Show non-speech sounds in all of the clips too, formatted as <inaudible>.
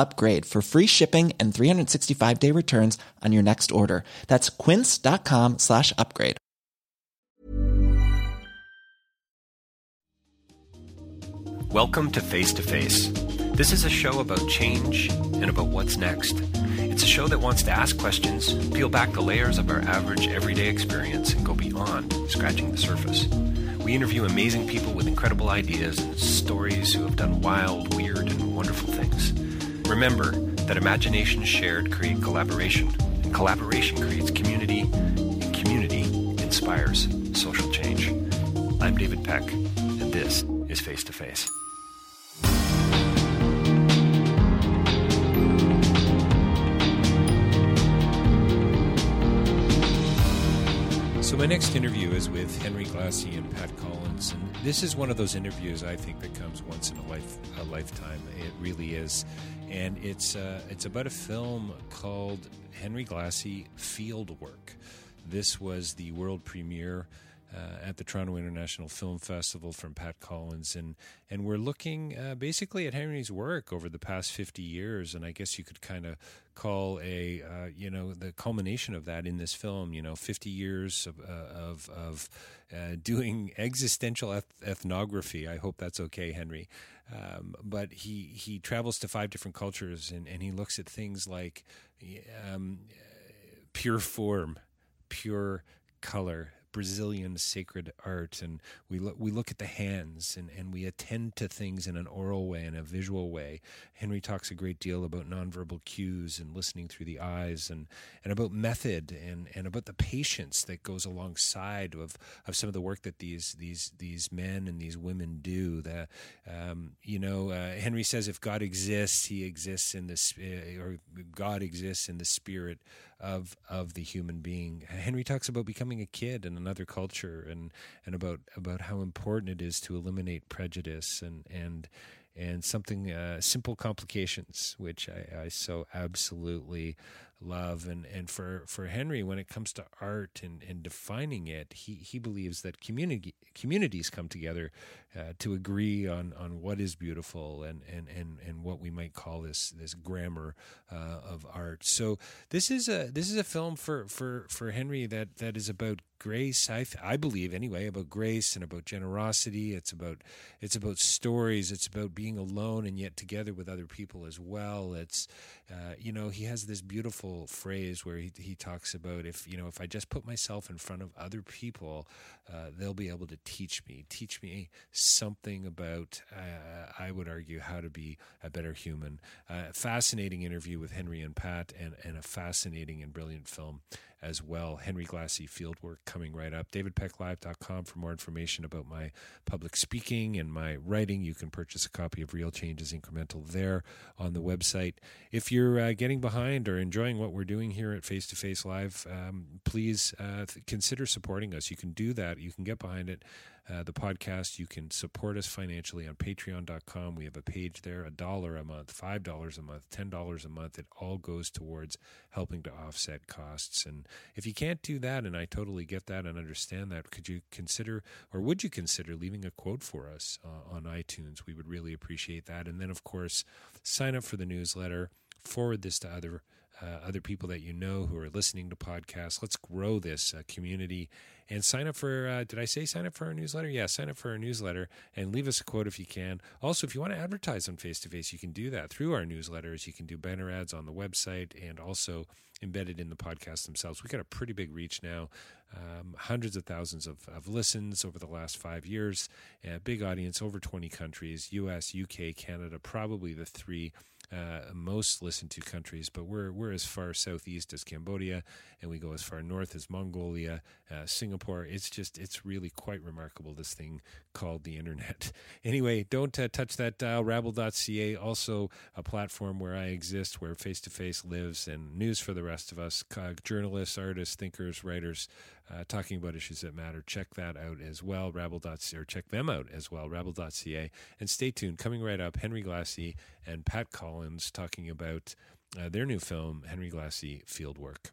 upgrade for free shipping and 365 day returns on your next order. That's quince.com slash upgrade. Welcome to Face to Face. This is a show about change and about what's next. It's a show that wants to ask questions, peel back the layers of our average everyday experience, and go beyond scratching the surface. We interview amazing people with incredible ideas and stories who have done wild, weird, and wonderful things. Remember that imagination shared create collaboration, and collaboration creates community, and community inspires social change. I'm David Peck, and this is Face to Face. So my next interview is with Henry Glassie and Pat Collins, and this is one of those interviews I think that comes once in a life a lifetime. It really is, and it's uh, it's about a film called Henry Glassie Fieldwork. This was the world premiere at the Toronto International Film Festival from Pat Collins, and and we're looking uh, basically at Henry's work over the past fifty years, and I guess you could kind of call a uh, you know the culmination of that in this film. You know, fifty years of uh, of, of uh, doing <laughs> existential eth- ethnography. I hope that's okay, Henry. Um, but he he travels to five different cultures, and and he looks at things like um, pure form, pure color Brazilian sacred art, and we look we look at the hands, and, and we attend to things in an oral way and a visual way. Henry talks a great deal about nonverbal cues and listening through the eyes, and, and about method and, and about the patience that goes alongside of, of some of the work that these these these men and these women do. That um, you know, uh, Henry says if God exists, He exists in this, uh, or God exists in the spirit of of the human being. Henry talks about becoming a kid in another culture and and about about how important it is to eliminate prejudice and and and something uh, simple complications, which I, I so absolutely love and and for for Henry when it comes to art and and defining it he he believes that community communities come together uh, to agree on on what is beautiful and and and and what we might call this this grammar uh, of art. So this is a this is a film for for for Henry that that is about grace I, I believe anyway about grace and about generosity. It's about it's about stories. It's about being alone and yet together with other people as well. It's uh, you know he has this beautiful phrase where he, he talks about if you know if I just put myself in front of other people uh, they'll be able to teach me. Teach me something about uh, I would argue how to be a better human. Uh, fascinating interview with Henry and Pat and, and a fascinating and brilliant film as well. Henry Glassie Fieldwork coming right up. DavidPeckLive.com for more information about my public speaking and my writing. You can purchase a copy of Real Changes Incremental there on the website. If you're uh, getting behind or enjoying what we're doing here at Face to Face Live, um, please uh, consider supporting us. You can do that. You can get behind it uh, the podcast. You can support us financially on patreon.com. We have a page there, a dollar a month, five dollars a month, ten dollars a month. It all goes towards helping to offset costs. And if you can't do that, and I totally get that and understand that, could you consider or would you consider leaving a quote for us uh, on iTunes? We would really appreciate that. And then, of course, sign up for the newsletter, forward this to other uh, other people that you know who are listening to podcasts. Let's grow this uh, community and sign up for. Uh, did I say sign up for our newsletter? Yeah, sign up for our newsletter and leave us a quote if you can. Also, if you want to advertise on Face to Face, you can do that through our newsletters. You can do banner ads on the website and also embedded in the podcast themselves. We've got a pretty big reach now, um, hundreds of thousands of, of, listens over the last five years, a big audience, over 20 countries, US, UK, Canada, probably the three uh, most listened to countries, but we're we're as far southeast as Cambodia, and we go as far north as Mongolia, uh, Singapore. It's just it's really quite remarkable. This thing called the internet. <laughs> Anyway, don't uh, touch that dial. Rabble.ca also a platform where I exist, where face to face lives, and news for the rest of us, journalists, artists, thinkers, writers uh, talking about issues that matter. Check that out as well, rabble.ca, or check them out as well, rabble.ca. And stay tuned. Coming right up, Henry Glassie and Pat Collins talking about uh, their new film, Henry Glassie Fieldwork.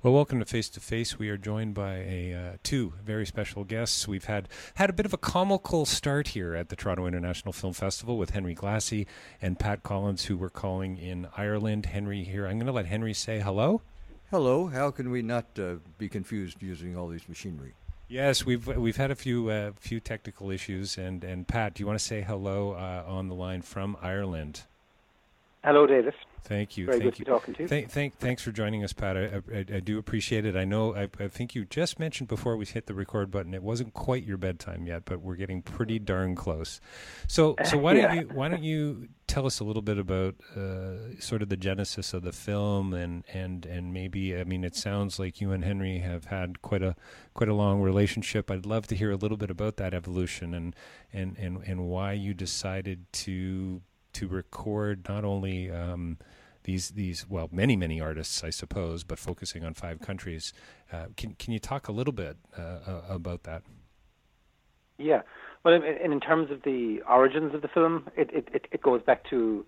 Well, welcome to Face to Face. We are joined by a uh, two very special guests. We've had had a bit of a comical start here at the Toronto International Film Festival with Henry Glassie and Pat Collins, who we're calling in Ireland. Henry here. I'm going to let Henry say hello. Hello. How can we not uh, be confused using all these machinery? Yes, we've we've had a few uh, few technical issues, and and Pat, do you want to say hello uh, on the line from Ireland? Hello, David. Thank you. Very thank good you. talking to you. Thank, thank, thanks for joining us, Pat. I, I, I do appreciate it. I know, I, I, think you just mentioned before we hit the record button, it wasn't quite your bedtime yet, but we're getting pretty darn close. So, <laughs> so why yeah. don't you why don't you tell us a little bit about uh, sort of the genesis of the film and and and maybe I mean, it sounds like you and Henry have had quite a quite a long relationship. I'd love to hear a little bit about that evolution and and and and why you decided to to record not only um, these these well many many artists I suppose, but focusing on five countries. Uh, can can you talk a little bit uh, uh about that? Yeah, well, in, in, terms of the origins of the film, it, it, it goes back to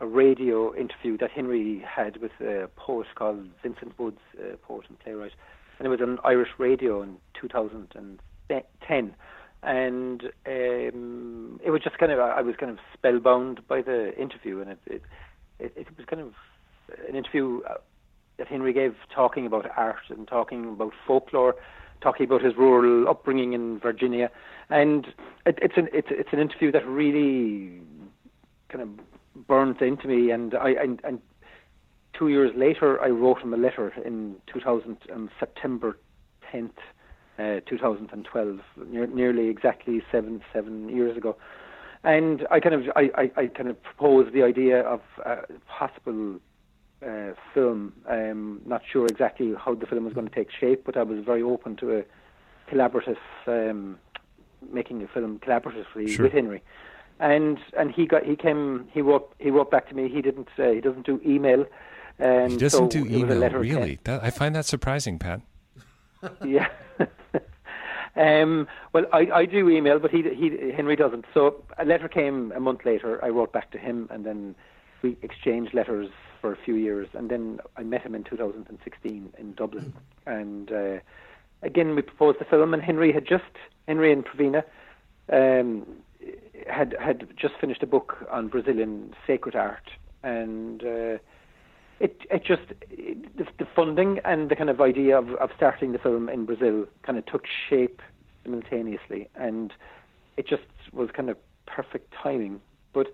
a radio interview that Henry had with a poet called Vincent Woods, a poet and playwright, and it was on Irish radio in 2010 and um, it was just kind of I was kind of spellbound by the interview, and it it, it, was kind of an interview uh, that Henry gave talking about art and talking about folklore, talking about his rural upbringing in Virginia, and it, it's an it's it's an interview that really kind of burns into me, and I and, and two years later I wrote him a letter in 2000 um, September 10th uh, 2012, near, nearly exactly seven seven years ago. And I kind of I, I, I kind of proposed the idea of a possible uh, film. Um, not sure exactly how the film was going to take shape, but I was very open to a collaborative um, making a film collaboratively sure. with Henry. And and he got he came he wrote he wrote back to me. He didn't uh, he doesn't do email. And he doesn't so do email. Really, that, I find that surprising, Pat. Yeah. <laughs> um, well, I, I do email, but he, he Henry doesn't. So a letter came a month later. I wrote back to him, and then we exchanged letters for a few years. And then I met him in 2016 in Dublin, and uh, again we proposed the film. And Henry had just Henry and Pravina um, had had just finished a book on Brazilian sacred art, and. Uh, it it just it, the, the, funding and the kind of idea of, of starting the film in Brazil kind of took shape simultaneously, and it just was kind of perfect timing. But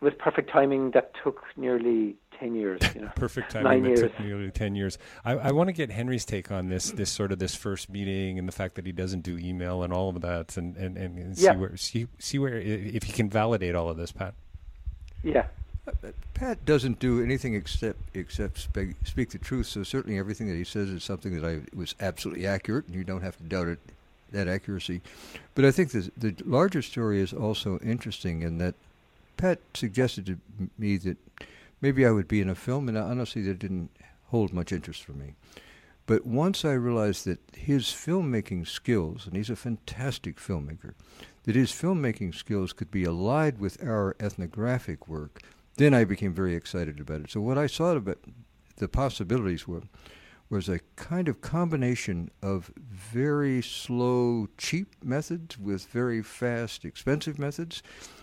with perfect timing that took nearly 10 years you know perfect timing Nine that years. took nearly 10 years I, I want to get henry's take on this this sort of this first meeting and the fact that he doesn't do email and all of that and and, and see Yeah. where see, see where if he can validate all of this pat yeah Pat doesn't do anything except except speak, speak the truth. So certainly everything that he says is something that I was absolutely accurate, and you don't have to doubt it that accuracy. But I think the the larger story is also interesting in that Pat suggested to me that maybe I would be in a film, and honestly, that didn't hold much interest for me. But once I realized that his filmmaking skills, and he's a fantastic filmmaker, that his filmmaking skills could be allied with our ethnographic work, then I became very excited about it. So what I saw about the possibilities were was a kind of combination of very slow, cheap methods with very fast, expensive methods,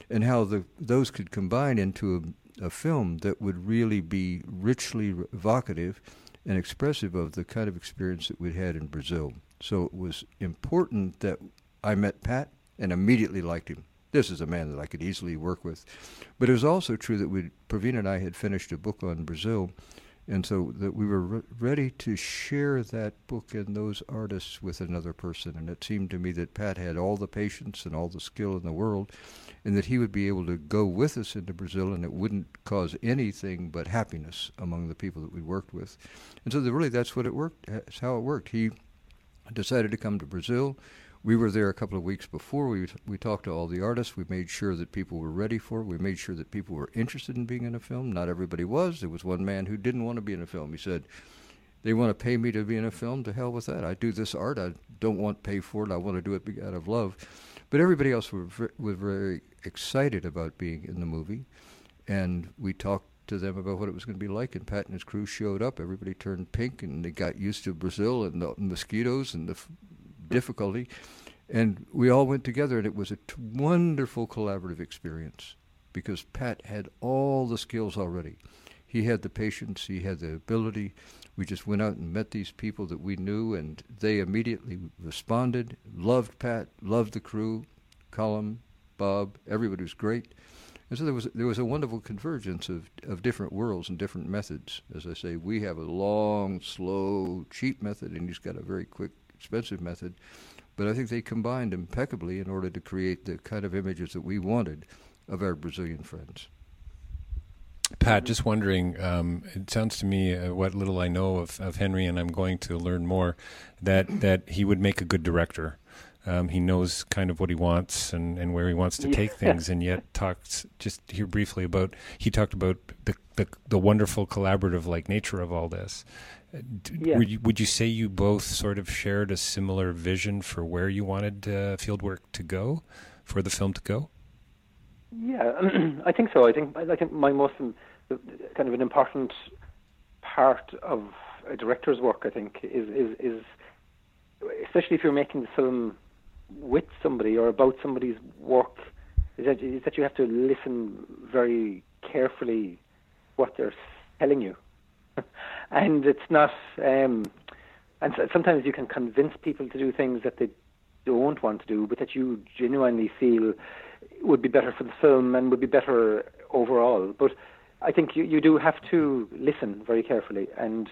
and how the those could combine into a film that would really be richly evocative and expressive of the kind of experience that we'd had in Brazil. So it was important that I met Pat and immediately liked him. This is a man that I could easily work with. But it was also true that we, Pravina and I had finished a book on Brazil, and so that we were re- ready to share that book and those artists with another person. And it seemed to me that Pat had all the patience and all the skill in the world, and that he would be able to go with us into Brazil, and it wouldn't cause anything but happiness among the people that we worked with. And so, really, that's what it worked. That's how it worked. He decided to come to Brazil. We were there a couple of weeks before. We we talked to all the artists. We made sure that people were ready for it. We made sure that people were interested in being in a film. Not everybody was. There was one man who didn't want to be in a film. He said, "They want to pay me to be in a film. To hell with that. I do this art. I don't want pay for it. I want to do it out of love." But everybody else were was very excited about being in the movie, and we talked to them about what it was going to be like. And Pat and his crew showed up. Everybody turned pink, and they got used to Brazil and the mosquitoes and the difficulty. And we all went together, and it was a t- wonderful collaborative experience because Pat had all the skills already. He had the patience, he had the ability. We just went out and met these people that we knew, and they immediately responded, loved Pat, loved the crew, Colm, Bob, everybody was great. And so there was there was a wonderful convergence of, of different worlds and different methods. As I say, we have a long, slow, cheap method, and he's got a very quick, expensive method. But I think they combined impeccably in order to create the kind of images that we wanted of our Brazilian friends. Pat, just wondering, um, it sounds to me, uh, what little I know of, of Henry, and I'm going to learn more, that, that he would make a good director. Um, he knows kind of what he wants and, and where he wants to take things, and yet talks just here briefly about. He talked about the the, the wonderful collaborative like nature of all this. Uh, Yeah. Would you, would you say you both sort of shared a similar vision for where you wanted uh, fieldwork to go, for the film to go? Yeah, <clears throat> I think so. I think I think my most um, kind of an important part of a director's work, I think, is is, is especially if you're making the film with somebody or about somebody's work, is that, is that you have to listen very carefully what they're telling you, <laughs> and it's not. Um, and so- sometimes you can convince people to do things that they don't want to do, but that you genuinely feel would be better for the film and would be better overall. But I think you, you do have to listen very carefully. And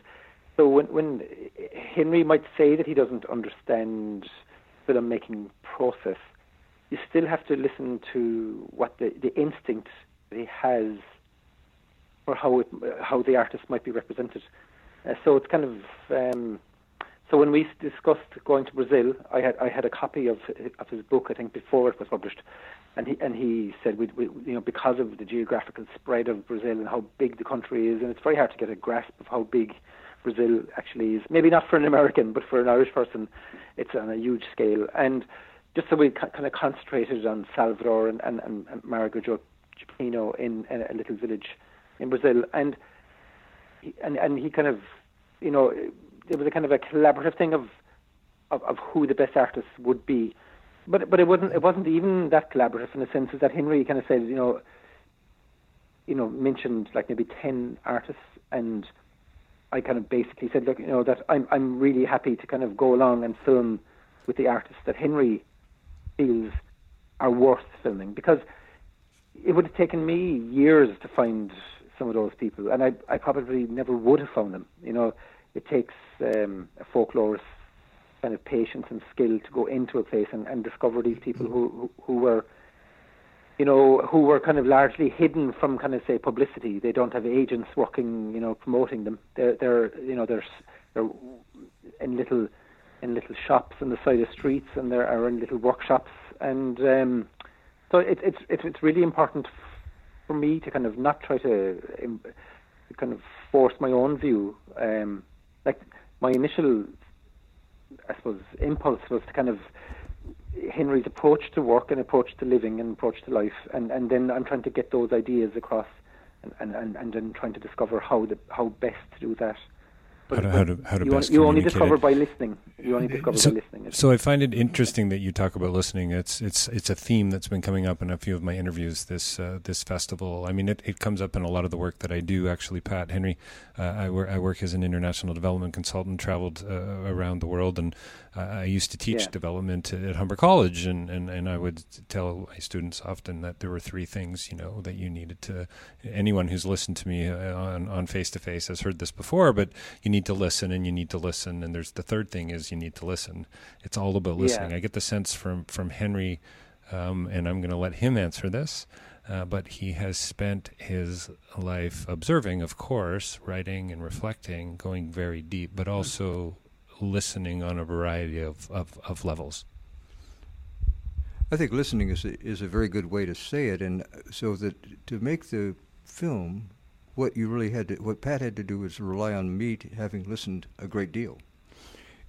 so when, when Henry might say that he doesn't understand filmmaking process, you still have to listen to what the, the instinct he has or how it, how the artist might be represented. Uh, so it's kind of um, so when we discussed going to Brazil, I had I had a copy of of his book I think before it was published, and he and he said we, we you know because of the geographical spread of Brazil and how big the country is, and it's very hard to get a grasp of how big Brazil actually is. Maybe not for an American, but for an Irish person, it's on a huge scale. And just so we kind of concentrated on Salvador and and, and, Maragogipinho in, in a little village in Brazil, and and and he kind of you know it was a kind of a collaborative thing of, of of who the best artists would be, but but it wasn't it wasn't even that collaborative in the sense Is that Henry kind of said you know, you know mentioned like maybe ten artists and I kind of basically said look you know that I'm I'm really happy to kind of go along and film with the artists that Henry feels are worth filming. Because it would have taken me years to find some of those people and I I probably never would have found them. You know it takes um, a folklorist kind of patience and skill to go into a place and, and discover these people who, who who were you know who were kind of largely hidden from kind of say publicity. They don't have agents working you know promoting them. They're they're you know they're they're in little in little shops on the side of streets and there are in little workshops. And um so it, it's it's it's really important for me to kind of not try to to kind of force my own view. Um like my initial I suppose impulse was to kind of Henry's approach to work and approach to living and approach to life and, and then I'm trying to get those ideas across and, and, and, and then trying to discover how the how best to do that. How to- how to- how to you, best you only discover it. by listening. you only discover so, by listening. So I find it interesting that you talk about listening. It's it's it's a theme that's been coming up in a few of my interviews this uh, this festival. I mean, it, it comes up in a lot of the work that I do. Actually, Pat Henry, uh, I, wor- I work as an international development consultant, traveled uh, around the world, and I used to teach yeah. development at Humber College, and, and, and I would tell my students often that there were three things, you know, that you needed to. Anyone who's listened to me uh, on on face to face has heard this before, but you need to listen, and you need to listen, and there's the third thing is you need to listen. It's all about listening. Yeah. I get the sense from from Henry, um, and I'm going to let him answer this. Uh, but he has spent his life observing, of course, writing and reflecting, going very deep, but also listening on a variety of, of, of levels. I think listening is a, is a very good way to say it, and so that to make the film, what you really had to, what Pat had to do was rely on me to having listened a great deal.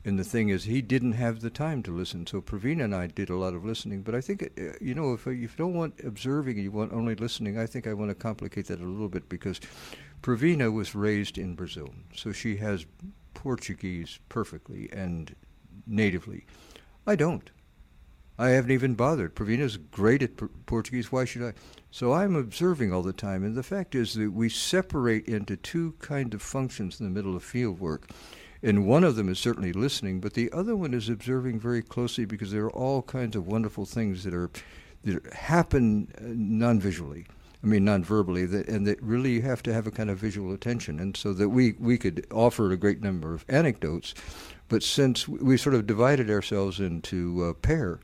And the thing is, he didn't have the time to listen. So Pravina and I did a lot of listening. But I think, uh, you know, if, if you don't want observing and you want only listening, I think I want to complicate that a little bit because Pravina was raised in Brazil. So she has Portuguese perfectly and natively. I don't. I haven't even bothered. Pravina's great at Portuguese. Why should I? So I'm observing all the time. And the fact is that we separate into two kind of functions in the middle of field work. And one of them is certainly listening, but the other one is observing very closely because there are all kinds of wonderful things that are that happen uh, non-visually. I mean, non-verbally, that, and that really you have to have a kind of visual attention. And so that we we could offer a great number of anecdotes, but since we sort of divided ourselves into a pair,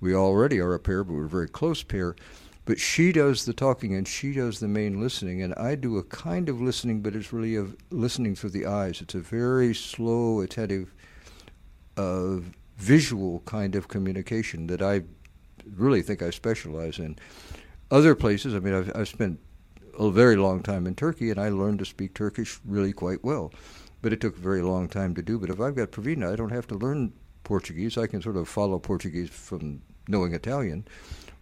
we already are a pair, but we're a very close pair. But she does the talking and she does the main listening, and I do a kind of listening, but it's really of listening through the eyes. It's a very slow, attentive, uh, visual kind of communication that I really think I specialize in. Other places, I mean, I've, I've spent a very long time in Turkey, and I learned to speak Turkish really quite well. But it took a very long time to do. But if I've got Pravina, I don't have to learn Portuguese. I can sort of follow Portuguese from knowing Italian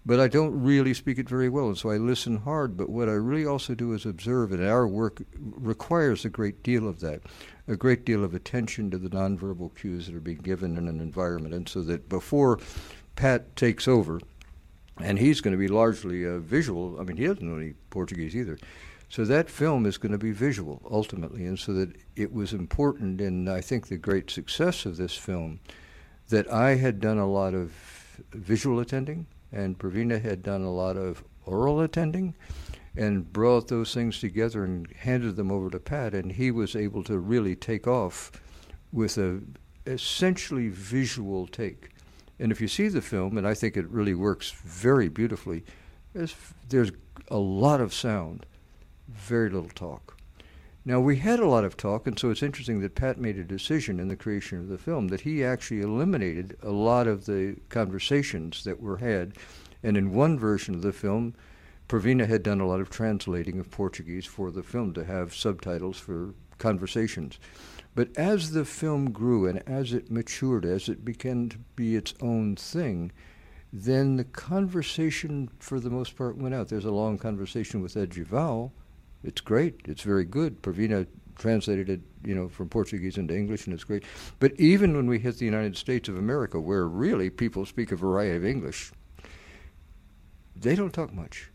but I don't really speak it very well, and so I listen hard. But what I really also do is observe, and our work requires a great deal of that, a great deal of attention to the nonverbal cues that are being given in an environment, and so that before Pat takes over, and he's going to be largely a visual. I mean, he doesn't know any Portuguese either. So that film is going to be visual ultimately, and so that it was important, and I think the great success of this film, that I had done a lot of visual attending, and Pravina had done a lot of oral attending and brought those things together and handed them over to Pat, and he was able to really take off with a essentially visual take. And if you see the film, and I think it really works very beautifully, there's, there's a lot of sound, very little talk. Now, we had a lot of talk, and so it's interesting that Pat made a decision in the creation of the film that he actually eliminated a lot of the conversations that were had. And in one version of the film, Pravina had done a lot of translating of Portuguese for the film to have subtitles for conversations. But as the film grew and as it matured, as it began to be its own thing, then the conversation, for the most part, went out. There's a long conversation with Ed Gival, it's great. It's very good. Pravina translated it, you know, from Portuguese into English, and it's great. But even when we hit the United States of America, where really people speak a variety of English, they don't talk much.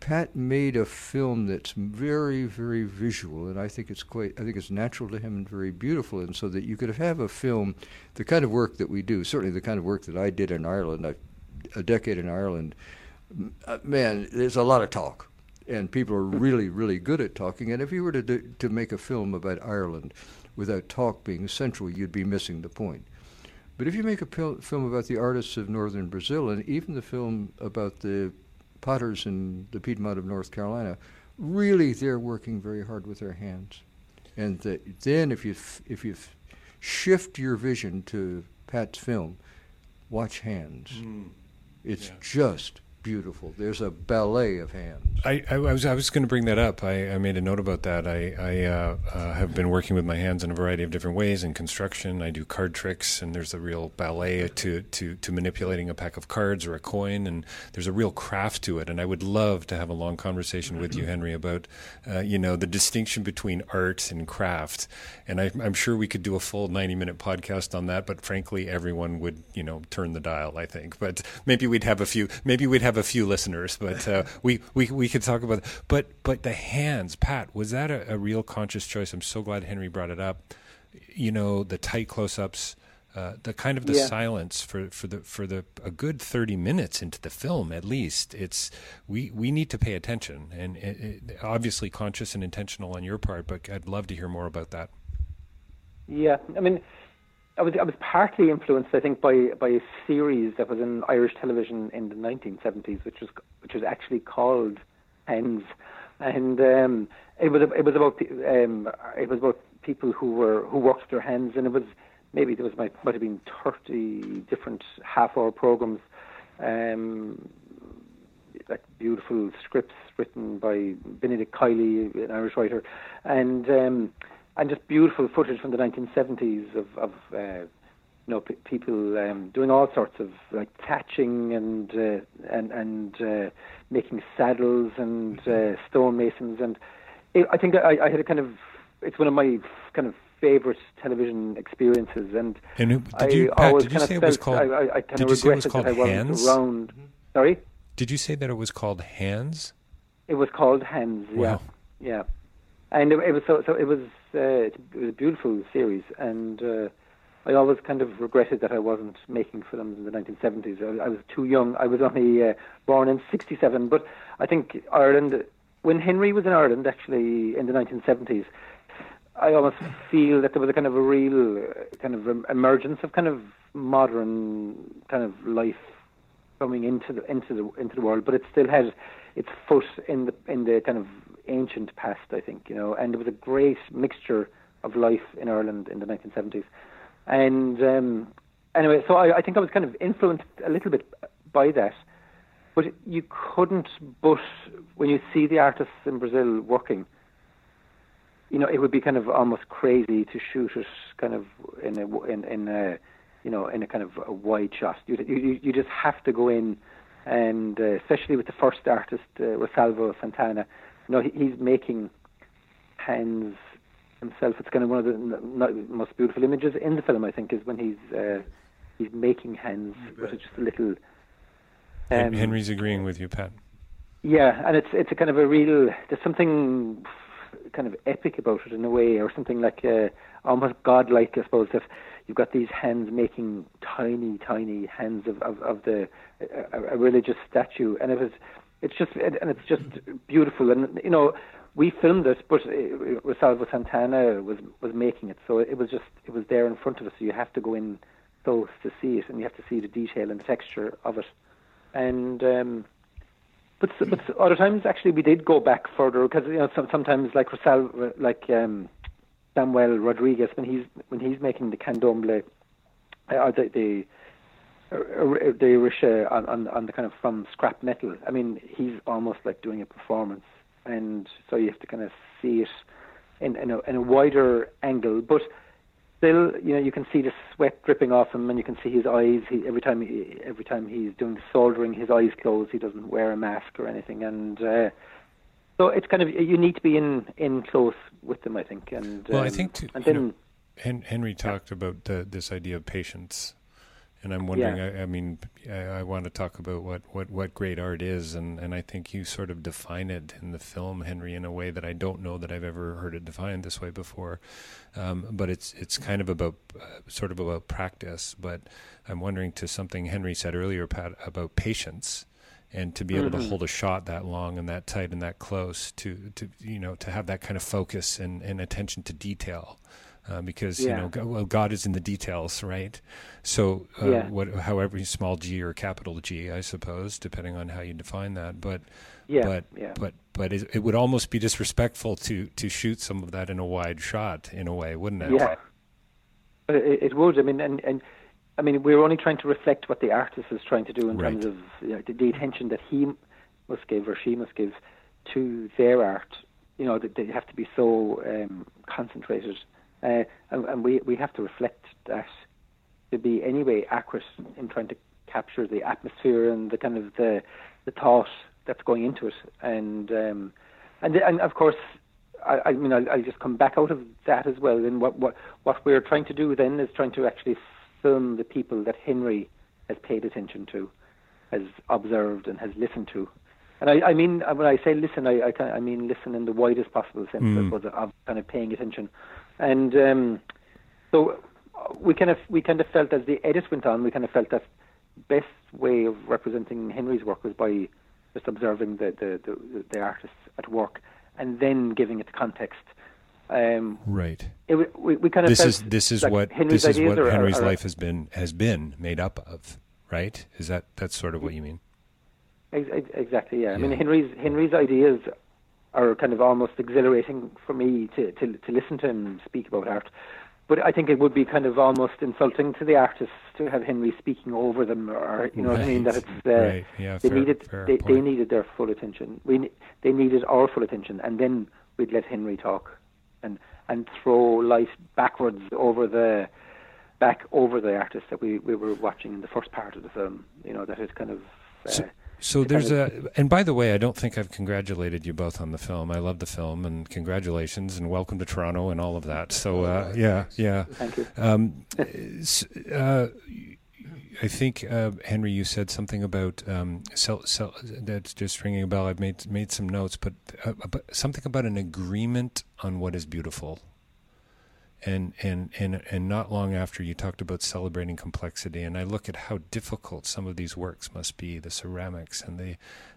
Pat made a film that's very, very visual, and I think it's quite. I think it's natural to him and very beautiful, and so that you could have a film, the kind of work that we do, certainly the kind of work that I did in Ireland, I, a decade in Ireland. Uh, man, there's a lot of talk and people are really, really good at talking. And if you were to do, to make a film about Ireland without talk being central, you'd be missing the point. But if you make a pil- film about the artists of northern Brazil, and even the film about the potters in the Piedmont of North Carolina, really they're working very hard with their hands. And the, then if you f- if you f- shift your vision to Pat's film, watch hands. Mm. It's Yeah. just beautiful. There's a ballet of hands. I, I, was I was going to bring that up. I, I made a note about that. I, I uh, uh, have been working with my hands in a variety of different ways in construction. I do card tricks, and there's a real ballet to, to, to manipulating a pack of cards or a coin, and there's a real craft to it. And I would love to have a long conversation with you, Henry, about uh, you know the distinction between art and craft. And I, I'm sure we could do a full 90 minute podcast on that. But frankly, everyone would you know turn the dial. I think, but maybe we'd have a few. Maybe we'd have have a few listeners, but uh, <laughs> we, we we could talk about. It. But but the hands, Pat, was that a, a, real conscious choice? I'm so glad Henry brought it up. You know, the tight close-ups, uh, the kind of the yeah. silence for for the for the a good 30 minutes into the film at least. It's we we need to pay attention, and it, it, obviously conscious and intentional on your part. But I'd love to hear more about that. Yeah, I mean I was I was partly influenced, I think, by by a series that was in Irish television in the 1970s, which was which was actually called Hands, and um, it was it was about um, it was about people who were who worked their hands, and it was maybe there was might might have been 30 different half-hour programs, um, like beautiful scripts written by Benedict Kiely, an Irish writer, and um, and just beautiful footage from the 1970s of, of uh, you know, p- people um, doing all sorts of like thatching and uh, and and uh, making saddles and uh, stonemasons, and it, I think I, I had a kind of it's one of my f- kind of favorite television experiences, and, and did you, I Pat, did you say it was called? I, I, I kind did of you say it was called Hands? Around. Sorry. Did you say that it was called Hands? It was called Hands. Yeah, wow. yeah, and it, it was so so it was uh, it was a beautiful series, and uh, I always kind of regretted that I wasn't making films in the 1970s. I, I was too young. I was only uh, born in '67, but I think Ireland, when Henry was in Ireland, actually in the 1970s, I almost feel that there was a kind of a real uh, kind of emergence of kind of modern kind of life coming into the into the into the world, but it still had its foot in the in the kind of ancient past, I think, you know, and there was a great mixture of life in Ireland in the 1970s. And um, anyway, so I, I think I was kind of influenced a little bit by that. But you couldn't but, when you see the artists in Brazil working, you know, it would be kind of almost crazy to shoot it kind of in a, in, in a, you know, in a kind of a wide shot. You, you, you just have to go in and uh, especially with the first artist, uh, Rosalvo Santana, you know, he's making hands himself. It's kind of one of the most beautiful images in the film. I think is when he's uh, he's making hands with just a little. Um, Henry's agreeing with you, Pat. Yeah, and it's it's a kind of a real. There's something kind of epic about it in a way, or something like uh, almost godlike, I suppose. If you've got these hands making tiny, tiny hands of of, of the a, a religious statue, and it was it's just and it's just beautiful. And you know, we filmed it, but Rosalvo Santana was was making it, so it was just it was there in front of us. So you have to go in close to see it, and you have to see the detail and the texture of it. And um, but but other times actually we did go back further because you know some, sometimes like Rosal like um, Samuel Rodriguez when he's when he's making the candomblé uh, the, the the Orisha on, on, on the kind of from scrap metal. I mean, he's almost like doing a performance, and so you have to kind of see it in in a, in a wider angle, but still, you know, you can see the sweat dripping off him, and you can see his eyes. He, every time he, every time he's doing the soldering, his eyes close. He doesn't wear a mask or anything, and uh, so it's kind of you need to be in in close with them, I think. And well, um, I think to, and then know, Henry talked about the, this idea of patience and I'm wondering, yeah. I, I, mean, I, I, want to talk about what, what, what great art is, and, and I think you sort of define it in the film, Henry, in a way that I don't know that I've ever heard it defined this way before. Um, but it's it's kind of about uh, sort of about practice. But I'm wondering to something Henry said earlier, Pat, about patience and to be able mm-hmm. to hold a shot that long and that tight and that close to to you know to have that kind of focus and, and attention to detail uh, because yeah. you know God, well God is in the details, right? So uh, yeah. what, however small G or capital G, I suppose, depending on how you define that, but. Yeah, but yeah. but but it, it, would almost be disrespectful to to shoot some of that in a wide shot in a way, wouldn't it? Yeah, it, it would. I mean, and and I mean, we're only trying to reflect what the artist is trying to do in Right. terms of you know, the, the attention that he must give or she must give to their art. You know, that they have to be so um, concentrated, uh, and, and we we have to reflect that to be anyway accurate in trying to capture the atmosphere and the kind of the the thought that's going into it, and um, and and of course, I, I mean, I'll, I'll just come back out of that as well. And what what what we're trying to do then is trying to actually film the people that Henry has paid attention to, has observed and has listened to. And I, I mean, when I say listen, I, I, kind of- I mean listen in the widest possible sense, I suppose, of kind of paying attention. And um, so uh, we kind of we kind of felt as the edit went on, we kind of felt that best way of representing Henry's work was by just observing the the, the, the artists at work and then giving it context. Um, Right. it, we, we kind of This is this is like what Henry's this is what are- Henry's are- life has been has been made up of. Right? Is that that's sort of what you mean? Ex- ex- Exactly. Yeah. I mean, Henry's Henry's ideas are kind of almost exhilarating for me to, to to listen to him speak about art. But I think it would be kind of almost insulting to the artists to have Henry speaking over them, or you know what I mean. That it's uh, Right. Yeah, they fair- needed fair they, they needed their full attention. We they needed our full attention, and then we'd let Henry talk and and throw light backwards over the back over the artist that we, we were watching in the first part of the film. You know that is kind of. Uh, So, so there's a, and by the way, I don't think I've congratulated you both on the film. I love the film, and congratulations, and welcome to Toronto, and all of that. So, uh, yeah, yeah. Thank you. Um, <laughs> uh, I think uh, Henry, you said something about um, sell, sell, that's just ringing a bell. I've made made some notes, but, uh, but something about an agreement on what is beautiful. And, and and and not long after you talked about celebrating complexity, and I look at how difficult some of these works must be, the ceramics and the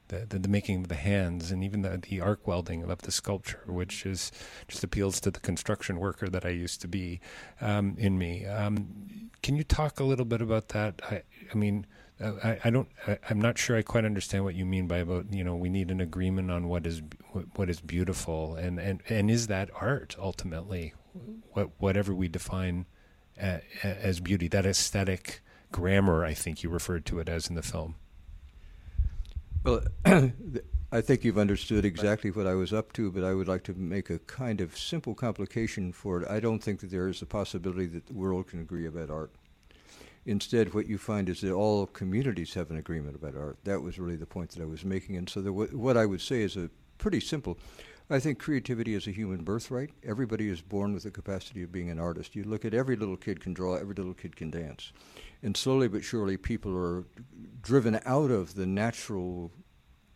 the, the, the making of the hands, and even the, the arc welding of the sculpture, which is just appeals to the construction worker that I used to be um, in me. Um, can you talk a little bit about that? I, I mean, I, I don't. I, I'm not sure I quite understand what you mean by about you know we need an agreement on what is what, what is beautiful and, and and is that art ultimately, what whatever we define uh, as beauty, that aesthetic grammar. I think you referred to it as in the film. Well, <coughs> I think you've understood exactly what I was up to, but I would like to make a kind of simple complication for it. I don't think that there is a possibility that the world can agree about art. Instead, what you find is that all communities have an agreement about art. That was really the point that I was making. And so, what I would say is a pretty simple. I think creativity is a human birthright. Everybody is born with the capacity of being an artist. You look at every little kid can draw, every little kid can dance. And slowly but surely, people are driven out of the natural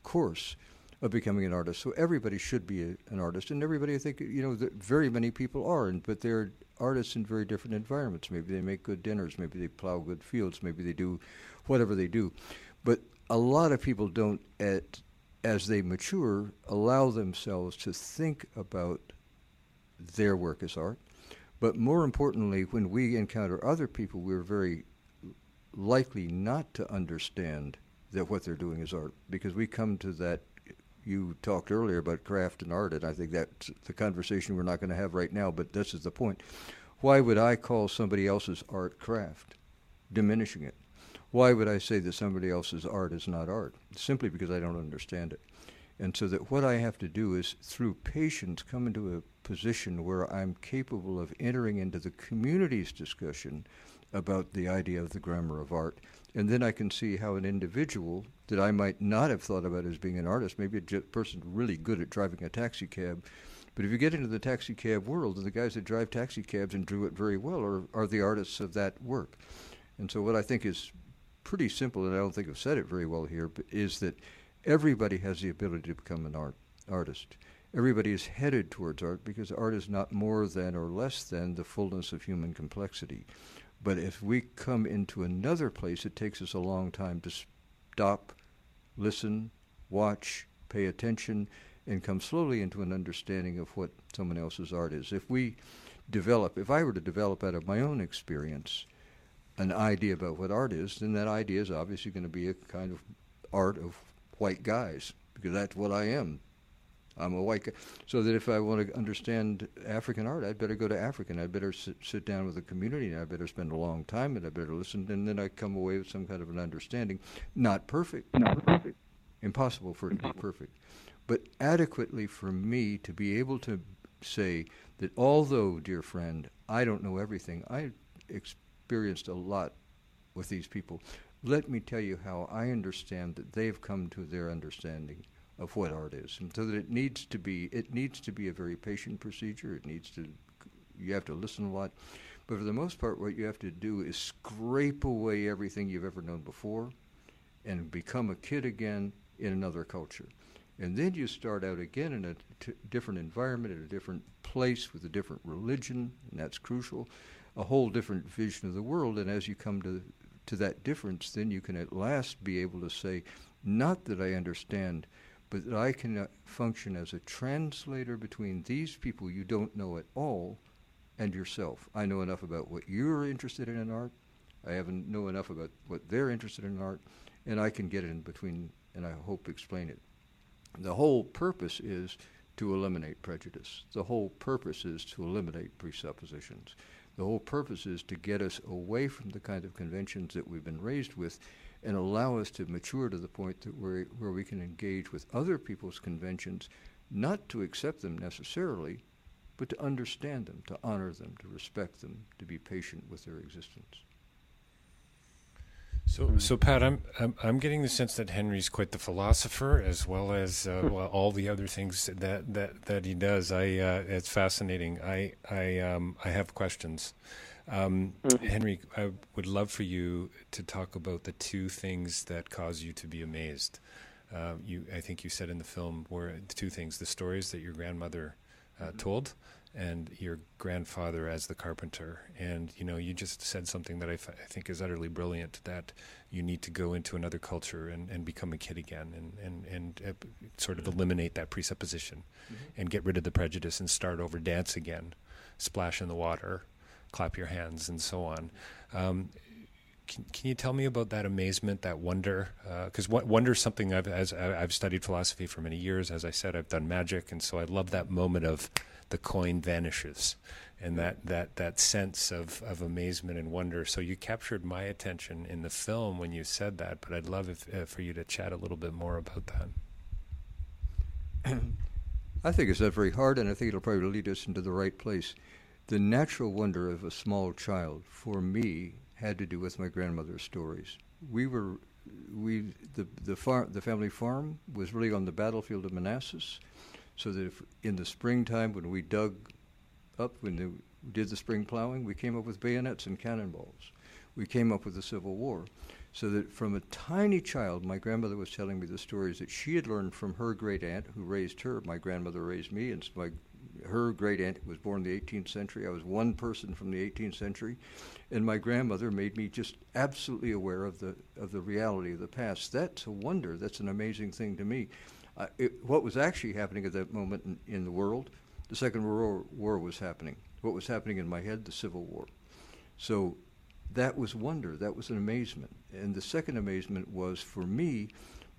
course of becoming an artist. So everybody should be a, an artist, and everybody, I think, you know, very many people are, and, but they're artists in very different environments. Maybe they make good dinners, maybe they plow good fields, maybe they do whatever they do. But a lot of people don't, at, as they mature, allow themselves to think about their work as art. But more importantly, when we encounter other people, we're very likely not to understand that what they're doing is art because we come to that you talked earlier about craft and art and i think that's the conversation we're not going to have right now but this is the point. Why would i call somebody else's art craft? Diminishing it. Why would i say that somebody else's art is not art? Simply because i don't understand it. And so that what i have to do is through patience come into a position where i'm capable of entering into the community's discussion about the idea of the grammar of art. And then I can see how an individual that I might not have thought about as being an artist, maybe a person really good at driving a taxi cab, but if you get into the taxi cab world, the guys that drive taxi cabs and do it very well are, are the artists of that work. And so what I think is pretty simple, and I don't think I've said it very well here, but is that everybody has the ability to become an art artist. Everybody is headed towards art because art is not more than or less than the fullness of human complexity. But if we come into another place, it takes us a long time to stop, listen, watch, pay attention, and come slowly into an understanding of what someone else's art is. If we develop, if I were to develop out of my own experience an idea about what art is, then that idea is obviously going to be a kind of art of white guys, because that's what I am. I'm a white guy. So that if I want to understand African art, I'd better go to Africa and I'd better sit, sit down with the community, and I'd better spend a long time, and I'd better listen, and then I come away with some kind of an understanding. Not perfect. Not perfect. Impossible for it to be perfect. But adequately for me to be able to say that although, dear friend, I don't know everything, I experienced a lot with these people. Let me tell you how I understand that they've come to their understanding of what art is, and so that it needs to be it needs to be a very patient procedure. It needs to you have to listen a lot, but for the most part, what you have to do is scrape away everything you've ever known before, and become a kid again in another culture. And then you start out again in a t- different environment, in a different place with a different religion, and that's crucial, a whole different vision of the world. And as you come to to that difference, then you can at last be able to say, not that I understand, but that I can uh, function as a translator between these people you don't know at all and yourself. I know enough about what you're interested in in art. I haven't know enough about what they're interested in art, and I can get in between and I hope explain it. The whole purpose is to eliminate prejudice. The whole purpose is to eliminate presuppositions. The whole purpose is to get us away from the kind of conventions that we've been raised with and allow us to mature to the point that we're, where we can engage with other people's conventions, not to accept them necessarily, but to understand them, to honor them, to respect them, to be patient with their existence. So, so Pat, I'm, I'm, I'm getting the sense that Henry's quite the philosopher, as well as uh, well, all the other things that, that, that he does. I uh, it's fascinating. I I um, I have questions. Um, mm-hmm. Henry, I would love for you to talk about the two things that cause you to be amazed. Uh, you, I think you said in the film were the two things: the stories that your grandmother uh, mm-hmm. told, and your grandfather as the carpenter. And you know, you just said something that I, f- I think is utterly brilliant. That you need to go into another culture and, and become a kid again, and and and uh, sort of eliminate that presupposition, mm-hmm. and get rid of the prejudice and start over, dance again, splash in the water, clap your hands, and so on. Um, can, can, you tell me about that amazement, that wonder? Because uh, wonder is something I've as I've studied philosophy for many years. As I said, I've done magic, and so I love that moment of the coin vanishes, and that that that sense of of amazement and wonder. So you captured my attention in the film when you said that. But I'd love if, uh, for you to chat a little bit more about that. <clears throat> I think it's not very hard, and I think it'll probably lead us into the right place. The natural wonder of a small child, for me, had to do with my grandmother's stories. We were, we the the farm, the family farm was really on the battlefield of Manassas, so that if in the springtime when we dug up when we did the spring plowing, we came up with bayonets and cannonballs. We came up with the Civil War. So that from a tiny child, my grandmother was telling me the stories that she had learned from her great aunt who raised her. My grandmother raised me, and my her great aunt was born in the 18th century. I was one person from the 18th century, and my grandmother made me just absolutely aware of the of the reality of the past. That's a wonder. That's an amazing thing to me. Uh, it, what was actually happening at that moment in, in the world, the Second World War was happening. What was happening in my head, the Civil War. So that was wonder. That was an amazement. And the second amazement was for me,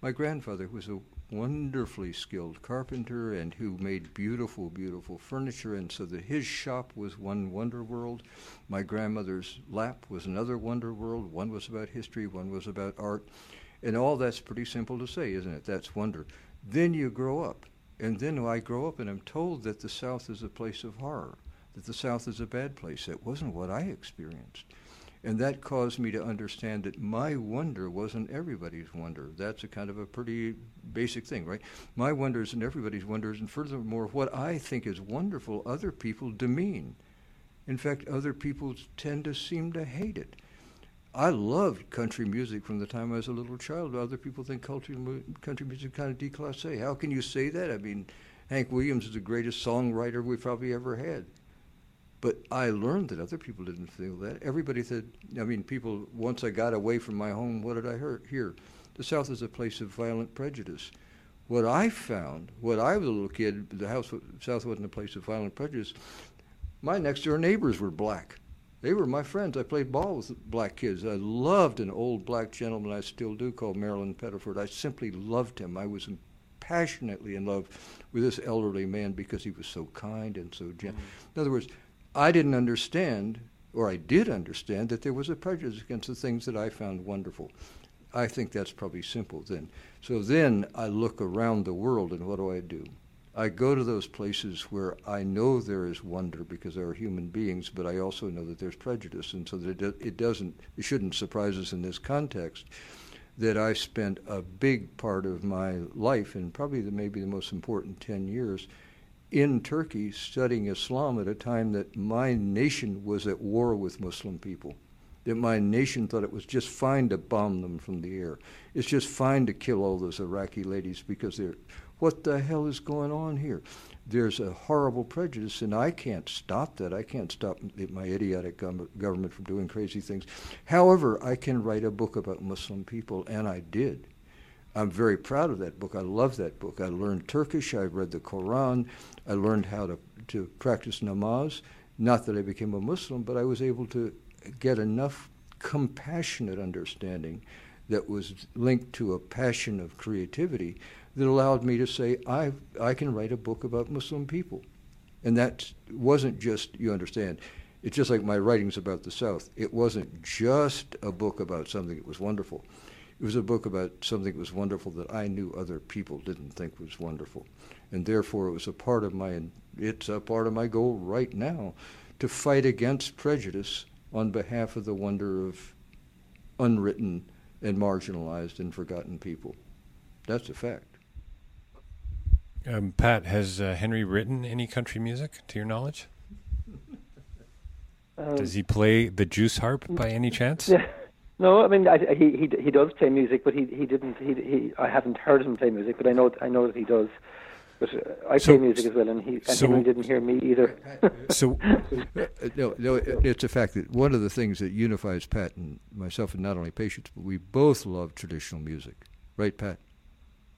my grandfather was a wonderfully skilled carpenter and who made beautiful, beautiful furniture. And so that his shop was one wonder world. My grandmother's lap was another wonder world. One was about history, one was about art. And all that's pretty simple to say, isn't it? That's wonder. Then you grow up. And then I grow up and I'm told that the South is a place of horror, that the South is a bad place. That wasn't what I experienced. And that caused me to understand that my wonder wasn't everybody's wonder. That's a kind of a pretty basic thing, right? My wonder isn't everybody's wonders. And furthermore, what I think is wonderful, other people demean. In fact, other people tend to seem to hate it. I loved country music from the time I was a little child. Other people think country, country music kind of déclassé. How can you say that? I mean, Hank Williams is the greatest songwriter we've probably ever had. But I learned that other people didn't feel that. Everybody said, I mean, people, once I got away from my home, what did I hear? Here, the South is a place of violent prejudice. What I found, what I was a little kid, the house, South wasn't a place of violent prejudice. My next door neighbors were black. They were my friends. I played ball with black kids. I loved an old black gentleman I still do called Marilyn Pettiford. I simply loved him. I was passionately in love with this elderly man because he was so kind and so gentle. Mm. In other words, I didn't understand, or I did understand, that there was a prejudice against the things that I found wonderful. I think that's probably simple then. So then I look around the world and what do I do? I go to those places where I know there is wonder because there are human beings, but I also know that there's prejudice, and so that it doesn't, it shouldn't surprise us in this context that I spent a big part of my life, and probably the, maybe the most important ten years, in Turkey studying Islam at a time that my nation was at war with Muslim people that my nation thought it was just fine to bomb them from the air. It's just fine to kill all those Iraqi ladies because they're. What the hell is going on here? There's a horrible prejudice, and I can't stop that. I can't stop my idiotic government from doing crazy things. However, I can write a book about Muslim people, and I did. I'm very proud of that book. I love that book. I learned Turkish. I read the Quran. I learned how to, to practice namaz. Not that I became a Muslim, but I was able to get enough compassionate understanding that was linked to a passion of creativity that allowed me to say, I, I can write a book about Muslim people. And that wasn't just, you understand, it's just like my writings about the South. It wasn't just a book about something that was wonderful. It was a book about something that was wonderful that I knew other people didn't think was wonderful. And therefore, it was a part of my, it's a part of my goal right now to fight against prejudice on behalf of the wonder of unwritten and marginalized and forgotten people. That's a fact. Um, Pat, has uh, Henry written any country music to your knowledge? <laughs> Um, does he play the juice harp by any chance? <laughs> Yeah. No, I mean I, he he he does play music, but he he didn't he he I haven't heard him play music, but I know I know that he does. But uh, I so, play music as well, and he and so, Henry didn't hear me either. <laughs> so, uh, no, no, it's a fact that one of the things that unifies Pat and myself, and not only patients, but we both love traditional music, right, Pat?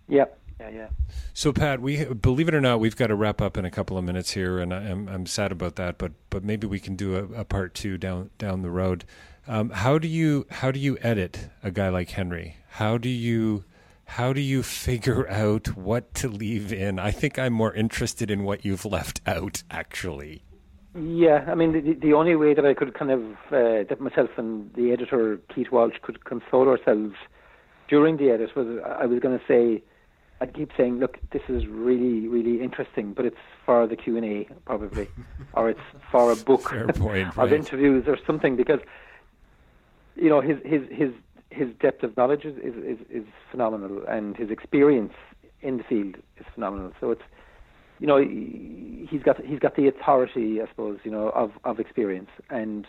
Yep. Yeah, yeah. So, Pat, we believe it or not, we've got to wrap up in a couple of minutes here, and I'm I'm sad about that. But but maybe we can do a, a part two down down the road. Um, how do you how do you edit a guy like Henry? How do you how do you figure <laughs> out what to leave in? I think I'm more interested in what you've left <laughs> out, actually. Yeah, I mean, the, the only way that I could kind of, uh, that myself and the editor, Keith Walsh, could console ourselves during the edit was I was going to say, I'd keep saying, look, this is really, really interesting, but it's for the Q&A, probably, <laughs> or it's for a book point, of right. interviews or something, because, you know, his, his, his his depth of knowledge is, is, is, phenomenal, and his experience in the field is phenomenal. So it's, you know, he's got he's got the authority, I suppose, you know, of, of experience, and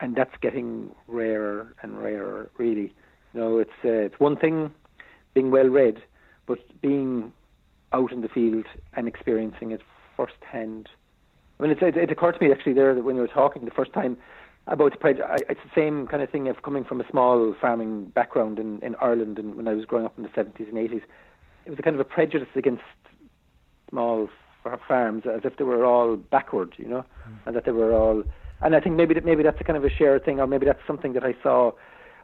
and that's getting rarer and rarer, really. You know, it's uh, it's one thing being well read, but being out in the field and experiencing it firsthand. I mean, it, it, it occurred to me actually there that when you were talking the first time about prejudice. It's the same kind of thing of coming from a small farming background in, in Ireland and when I was growing up in the 70s and 80s. It was a kind of a prejudice against small farms as if they were all backward, you know, mm. and that they were all. And I think maybe that maybe that's a kind of a shared thing, or maybe that's something that I saw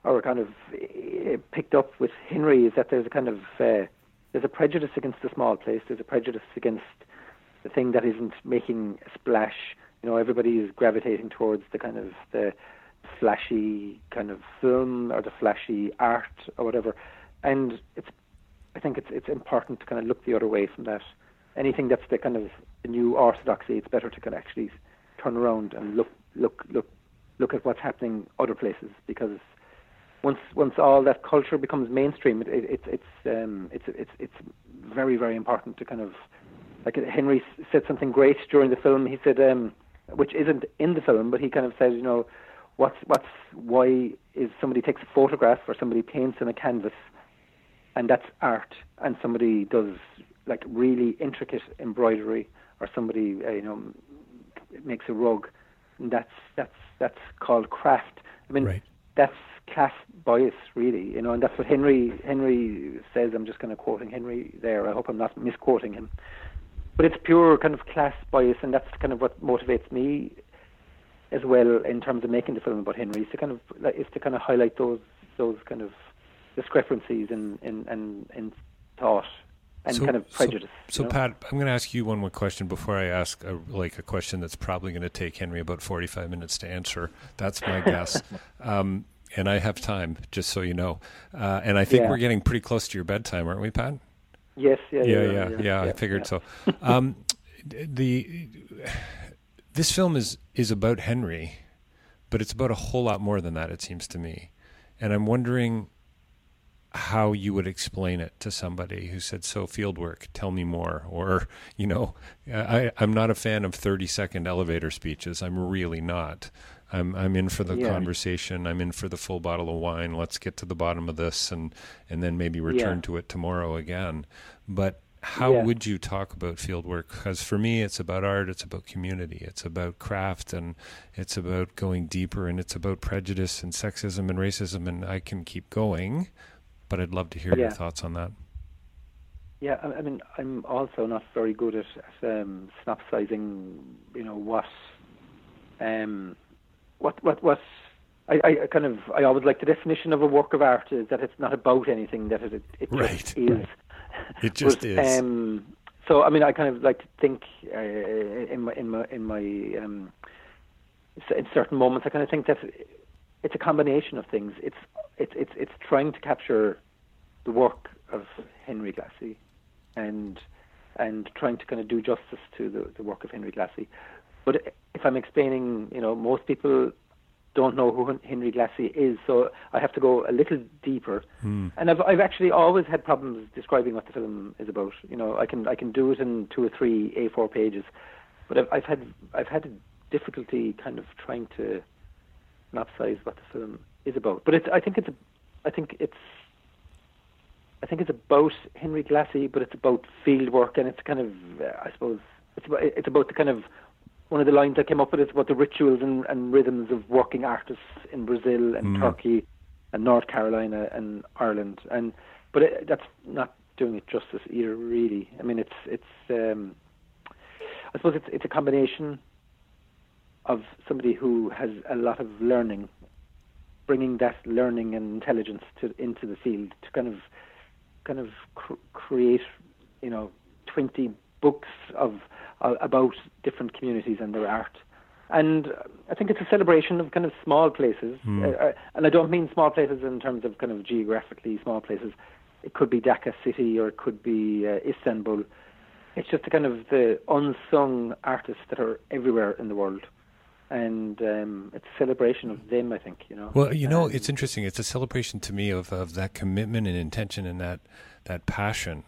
or kind of uh, picked up with Henry is that there's a kind of uh, there's a prejudice against the small place. There's a prejudice against the thing that isn't making a splash you know, everybody is gravitating towards the kind of the flashy kind of film or the flashy art or whatever. And it's, I think it's it's important to kind of look the other way from that. Anything that's the kind of the new orthodoxy, it's better to kind of actually turn around and look look look look at what's happening other places because once once all that culture becomes mainstream, it, it, it's it's um, it's it's it's very very important to kind of like Henry said something great during the film. He said. Um, which isn't in the film, but he kind of says, you know, what's what's why is somebody takes a photograph or somebody paints on a canvas, and that's art, and somebody does like really intricate embroidery, or somebody uh, you know makes a rug, and that's that's that's called craft. I mean, right. that's class bias, really, you know, and that's what Henry Henry says. I'm just kind of quoting Henry there. I hope I'm not misquoting him but it's pure kind of class bias, and that's kind of what motivates me as well in terms of making the film about Henry. Is to kind of is to kind of highlight those those kind of discrepancies in in in, in thought and So- kind of so- prejudice. So, you know? Pat, I'm going to ask you one more question before I ask a, like a question that's probably going to take Henry about 45 minutes to answer. That's my <laughs> guess. Um, and I have time, just so you know. Uh, and I think Yeah. we're getting pretty close to your bedtime, aren't we, Pat? Yes, yeah, yeah, yeah, yeah, yeah, I figured so. <laughs> Um, the this film is is about Henry, but it's about a whole lot more than that. It seems to me, and I'm wondering how you would explain it to somebody who said, "So field work, tell me more," or you know, I, I'm not a fan of 30 second elevator speeches. I'm really not. I'm I'm in for the Yeah. conversation. I'm in for the full bottle of wine. Let's get to the bottom of this, and and then maybe return Yeah. to it tomorrow again. But how Yeah. would you talk about field work? Because for me, it's about art, it's about community, it's about craft, and it's about going deeper, and it's about prejudice and sexism and racism, and I can keep going. But I'd love to hear your thoughts on that. Yeah, I, I mean, I'm also not very good at, at um, synopsizing. You know what, um, what, what, what. I, I kind of, I always like the definition of a work of art is that it's not about anything. That it, it Right, just is. It <laughs> just But, is. Um, so, I mean, I kind of like to think uh, in my in my in my um, in certain moments, I kind of think that it's a combination of things. It's it's it's it's trying to capture the work of Henry Glassie, and and trying to kind of do justice to the, the work of Henry Glassie. But if I'm explaining, you know, most people don't know who Henry Glassie is, so I have to go a little deeper. Hmm. And I've I've actually always had problems describing what the film is about. You know, I can I can do it in two or three A4 pages, but I've I've had I've had difficulty kind of trying to synopsize what the film is about. But it's I think it's a, I think it's I think it's about Henry Glassie, but it's about field work, and it's kind of uh, I suppose it's about, it's about the kind of one of the lines I came up with is about the rituals and, and rhythms of working artists in Brazil and Mm. Turkey and North Carolina and Ireland, and but it, that's not doing it justice either. Really, I mean, it's it's um, I suppose it's it's a combination of somebody who has a lot of learning, bringing that learning and intelligence to into the field to kind of kind of cr- create, you know, twenty books of uh, about different communities and their art. And I think it's a celebration of kind of small places, Hmm. uh, and I don't mean small places in terms of kind of geographically small places. It could be Dhaka city or it could be uh, Istanbul. It's just a kind of the unsung artists that are everywhere in the world, and um, it's a celebration of them. I think you know. Well, you know, Um, it's interesting. It's a celebration to me of, of that commitment and intention and that that passion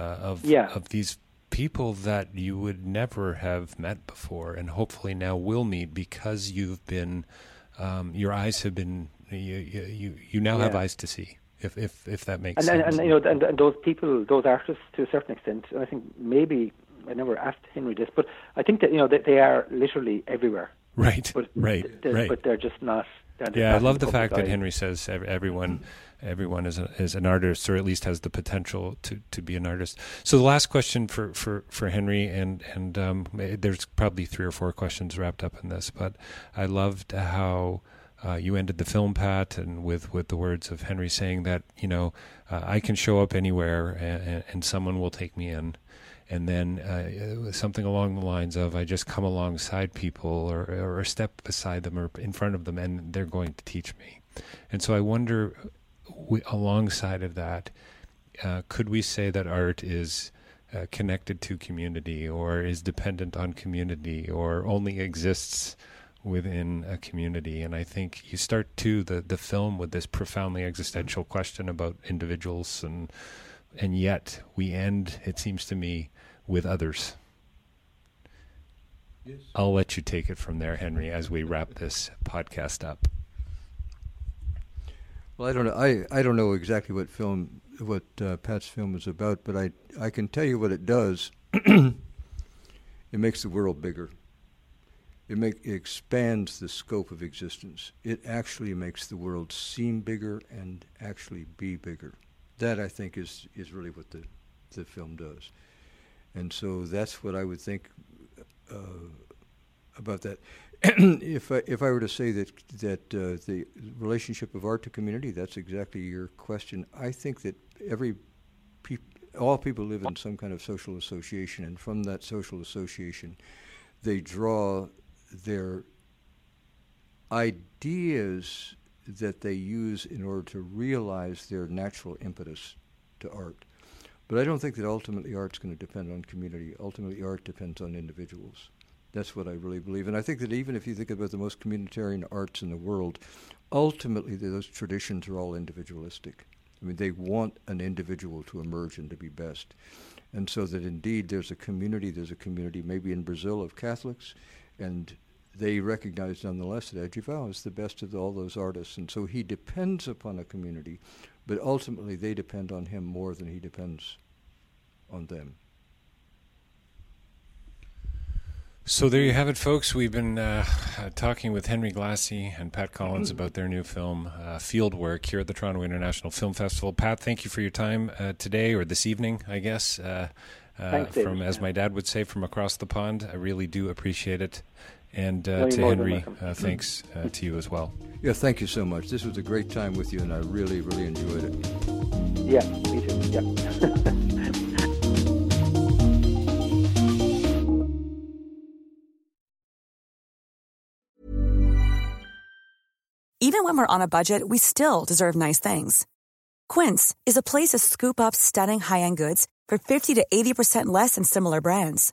uh, of Yeah. of these people that you would never have met before, and hopefully now will meet because you've been um, your eyes have been you you you, now have eyes to see. If if if that makes and, sense. and, and you know, and, and those people, those artists, to a certain extent, and I think maybe I never asked Henry this, but I think that you know that they are literally everywhere. right, But right, right. But they're just not. Yeah, I love the fact that. Henry says everyone, everyone is a, is an artist, or at least has the potential to, to be an artist. So the last question for, for, for Henry, and and um, eh, there's probably three or four questions wrapped up in this, but I loved how. Uh, you ended the film, Pat, and with, with the words of Henry saying that you know uh, I can show up anywhere and, and someone will take me in, and then uh, something along the lines of I just come alongside people or, or step beside them or in front of them and they're going to teach me. And so I wonder, we, alongside of that, uh, could we say that art is uh, connected to community or is dependent on community or only exists within a community? And I think you start to the, the film with this profoundly existential question about individuals and and yet we end, it seems to me, with others. Yes. I'll let you take it from there, Henry, as we wrap this podcast up. Well, I don't know. I, I don't know exactly what film, what uh, Pat's film is about, but I I can tell you what it does. <clears throat> it makes the world bigger. It make it expands the scope of existence. It actually makes the world seem bigger and actually be bigger. That I think is is really what the the film does, and so that's what I would think uh, about that. <clears throat> if I, if I were to say that that uh, the relationship of art to community, that's exactly your question. I think that every all people live in some kind of social association, and from that social association, they draw their ideas that they use in order to realize their natural impetus to art. But I don't think that ultimately art's going to depend on community. Ultimately, art depends on individuals. That's what I really believe. And I think that even if you think about the most communitarian arts in the world, ultimately those traditions are all individualistic. I mean, they want an individual to emerge and to be best. And so that indeed there's a community, there's a community maybe in Brazil of Catholics, and they recognize nonetheless that Djival is the best of all those artists. And so he depends upon a community, but ultimately they depend on him more than he depends on them. So there you have it, folks. We've been uh, talking with Henry Glassie and Pat Collins about their new film, uh, Fieldwork, here at the Toronto International Film Festival. Pat, thank you for your time uh, today or this evening, I guess. Uh, uh, Thanks, from, as my dad would say, from across the pond. I really do appreciate it. And uh, to Henry, thanks to you as well. Yeah, thank you so much. This was a great time with you, and I really, really enjoyed it. Yeah, me too. Yeah. Even when we're on a budget, we still deserve nice things. Quince is a place to scoop up stunning high end goods for 50 to 80% less than similar brands.